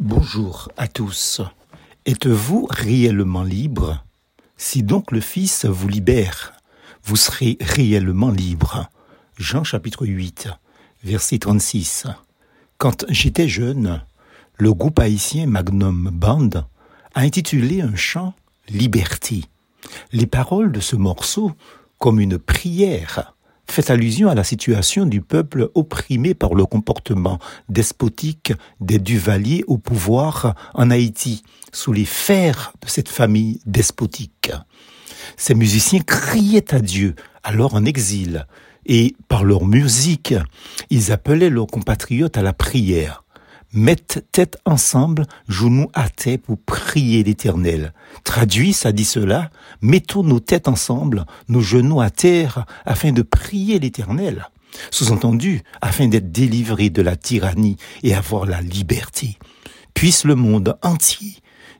Bonjour à tous. Êtes-vous réellement libre? Si donc le Fils vous libère, vous serez réellement libre. Jean chapitre 8, verset 36. Quand j'étais jeune, le groupe haïtien Magnum Band a intitulé un chant Liberté. Les paroles de ce morceau, comme une prière, fait allusion à la situation du peuple opprimé par le comportement despotique des Duvaliers au pouvoir en Haïti, sous les fers de cette famille despotique. Ces musiciens criaient à Dieu, alors en exil, et par leur musique, ils appelaient leurs compatriotes à la prière. Mettent tête ensemble, genoux à terre pour prier l'Éternel. Traduit, ça dit cela, mettons nos têtes ensemble, nos genoux à terre, afin de prier l'Éternel. Sous-entendu, afin d'être délivrés de la tyrannie et avoir la liberté. Puisse le monde entier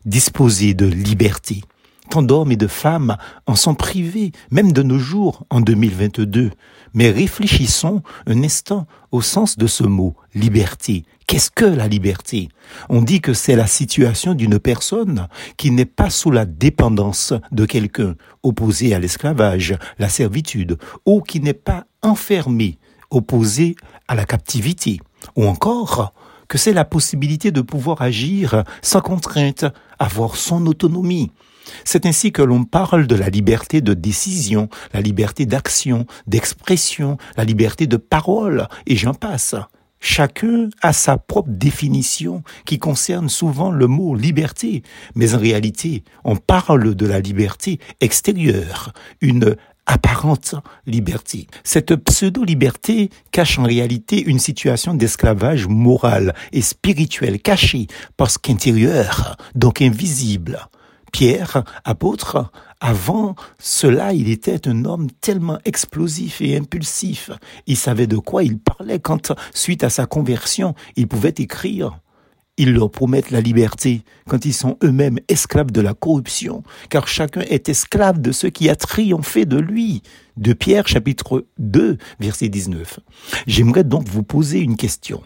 disposer de liberté. Tant d'hommes et de femmes en sont privés, même de nos jours, en 2022. Mais réfléchissons un instant au sens de ce mot, liberté. Qu'est-ce que la liberté? On dit que c'est la situation d'une personne qui n'est pas sous la dépendance de quelqu'un, opposé à l'esclavage, la servitude, ou qui n'est pas enfermé, opposé à la captivité, ou encore que c'est la possibilité de pouvoir agir sans contrainte, avoir son autonomie. C'est ainsi que l'on parle de la liberté de décision, la liberté d'action, d'expression, la liberté de parole, et j'en passe. Chacun a sa propre définition qui concerne souvent le mot liberté, mais en réalité, on parle de la liberté extérieure, une apparente liberté. Cette pseudo-liberté cache en réalité une situation d'esclavage moral et spirituel caché parce qu'intérieur, donc invisible. Pierre, apôtre, avant cela, il était un homme tellement explosif et impulsif. Il savait de quoi il parlait quand, suite à sa conversion, il pouvait écrire. Ils leur promettent la liberté quand ils sont eux-mêmes esclaves de la corruption, car chacun est esclave de ce qui a triomphé de lui. De Pierre chapitre 2 verset 19. J'aimerais donc vous poser une question.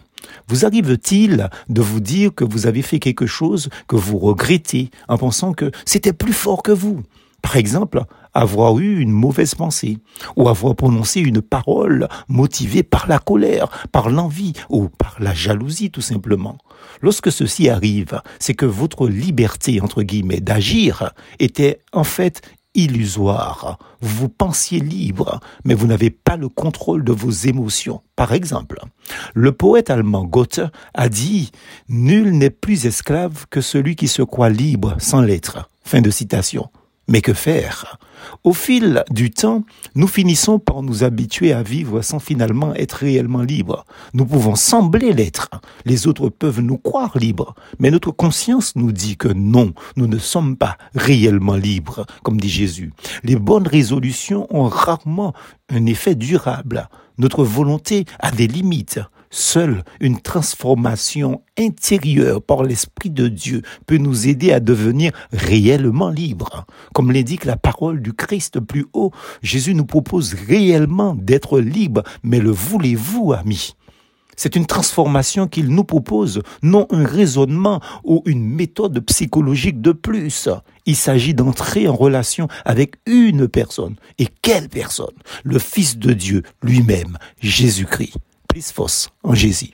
Vous arrive-t-il de vous dire que vous avez fait quelque chose que vous regrettez en pensant que c'était plus fort que vous? Par exemple, avoir eu une mauvaise pensée ou avoir prononcé une parole motivée par la colère, par l'envie ou par la jalousie tout simplement. Lorsque ceci arrive, c'est que votre liberté, entre guillemets, d'agir était en fait illusoire. Vous pensiez libre, mais vous n'avez pas le contrôle de vos émotions. Par exemple, le poète allemand Goethe a dit Nul n'est plus esclave que celui qui se croit libre sans l'être. Fin de citation. Mais que faire? Au fil du temps, nous finissons par nous habituer à vivre sans finalement être réellement libres. Nous pouvons sembler l'être. Les autres peuvent nous croire libres. Mais notre conscience nous dit que non, nous ne sommes pas réellement libres, comme dit Jésus. Les bonnes résolutions ont rarement un effet durable. Notre volonté a des limites. Seule une transformation intérieure par l'Esprit de Dieu peut nous aider à devenir réellement libres. Comme l'indique la parole du Christ plus haut, Jésus nous propose réellement d'être libres, mais le voulez-vous, amis c'est une transformation qu'il nous propose, non un raisonnement ou une méthode psychologique de plus. Il s'agit d'entrer en relation avec une personne. Et quelle personne? Le Fils de Dieu lui-même, Jésus-Christ. Plus force en Jésus.